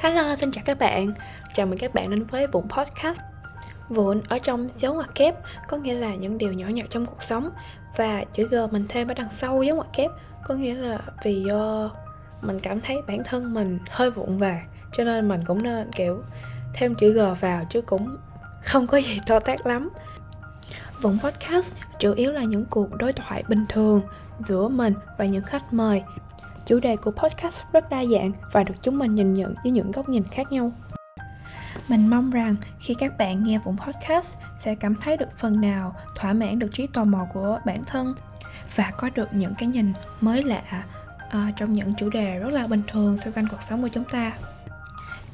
Hello, xin chào các bạn. Chào mừng các bạn đến với Vụn Podcast. Vụn ở trong dấu ngoặc kép có nghĩa là những điều nhỏ nhặt trong cuộc sống. Và chữ G mình thêm ở đằng sau dấu ngoặc kép có nghĩa là vì do mình cảm thấy bản thân mình hơi vụn về Cho nên mình cũng nên kiểu thêm chữ G vào chứ cũng không có gì to tát lắm. Vụn Podcast chủ yếu là những cuộc đối thoại bình thường giữa mình và những khách mời. Chủ đề của podcast rất đa dạng và được chúng mình nhìn nhận dưới những góc nhìn khác nhau. Mình mong rằng khi các bạn nghe vụn podcast sẽ cảm thấy được phần nào thỏa mãn được trí tò mò của bản thân và có được những cái nhìn mới lạ uh, trong những chủ đề rất là bình thường xoay quanh cuộc sống của chúng ta.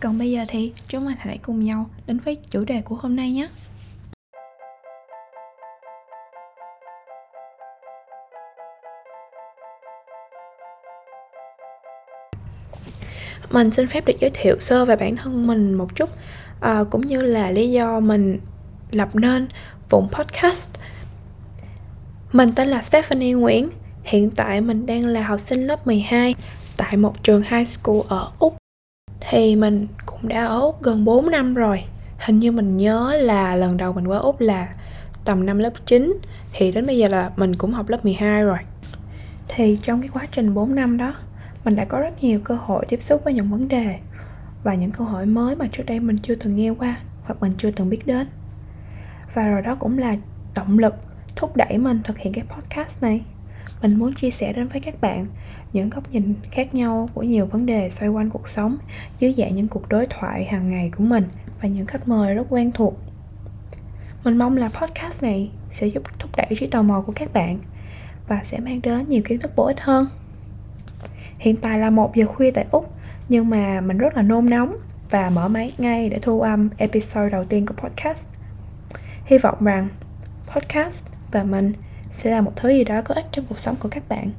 Còn bây giờ thì chúng mình hãy cùng nhau đến với chủ đề của hôm nay nhé. Mình xin phép được giới thiệu sơ về bản thân mình một chút. À, cũng như là lý do mình lập nên vụn podcast. Mình tên là Stephanie Nguyễn. Hiện tại mình đang là học sinh lớp 12 tại một trường high school ở Úc. Thì mình cũng đã ở Úc gần 4 năm rồi. Hình như mình nhớ là lần đầu mình qua Úc là tầm năm lớp 9 thì đến bây giờ là mình cũng học lớp 12 rồi. Thì trong cái quá trình 4 năm đó mình đã có rất nhiều cơ hội tiếp xúc với những vấn đề và những câu hỏi mới mà trước đây mình chưa từng nghe qua hoặc mình chưa từng biết đến. Và rồi đó cũng là động lực thúc đẩy mình thực hiện cái podcast này. Mình muốn chia sẻ đến với các bạn những góc nhìn khác nhau của nhiều vấn đề xoay quanh cuộc sống dưới dạng những cuộc đối thoại hàng ngày của mình và những khách mời rất quen thuộc. Mình mong là podcast này sẽ giúp thúc đẩy trí tò mò của các bạn và sẽ mang đến nhiều kiến thức bổ ích hơn. Hiện tại là một giờ khuya tại Úc, Nhưng mà mình rất là nôn nóng Và mở máy ngay để thu âm episode đầu tiên của podcast. Hy vọng rằng podcast và mình sẽ là một thứ gì đó có ích trong cuộc sống của các bạn.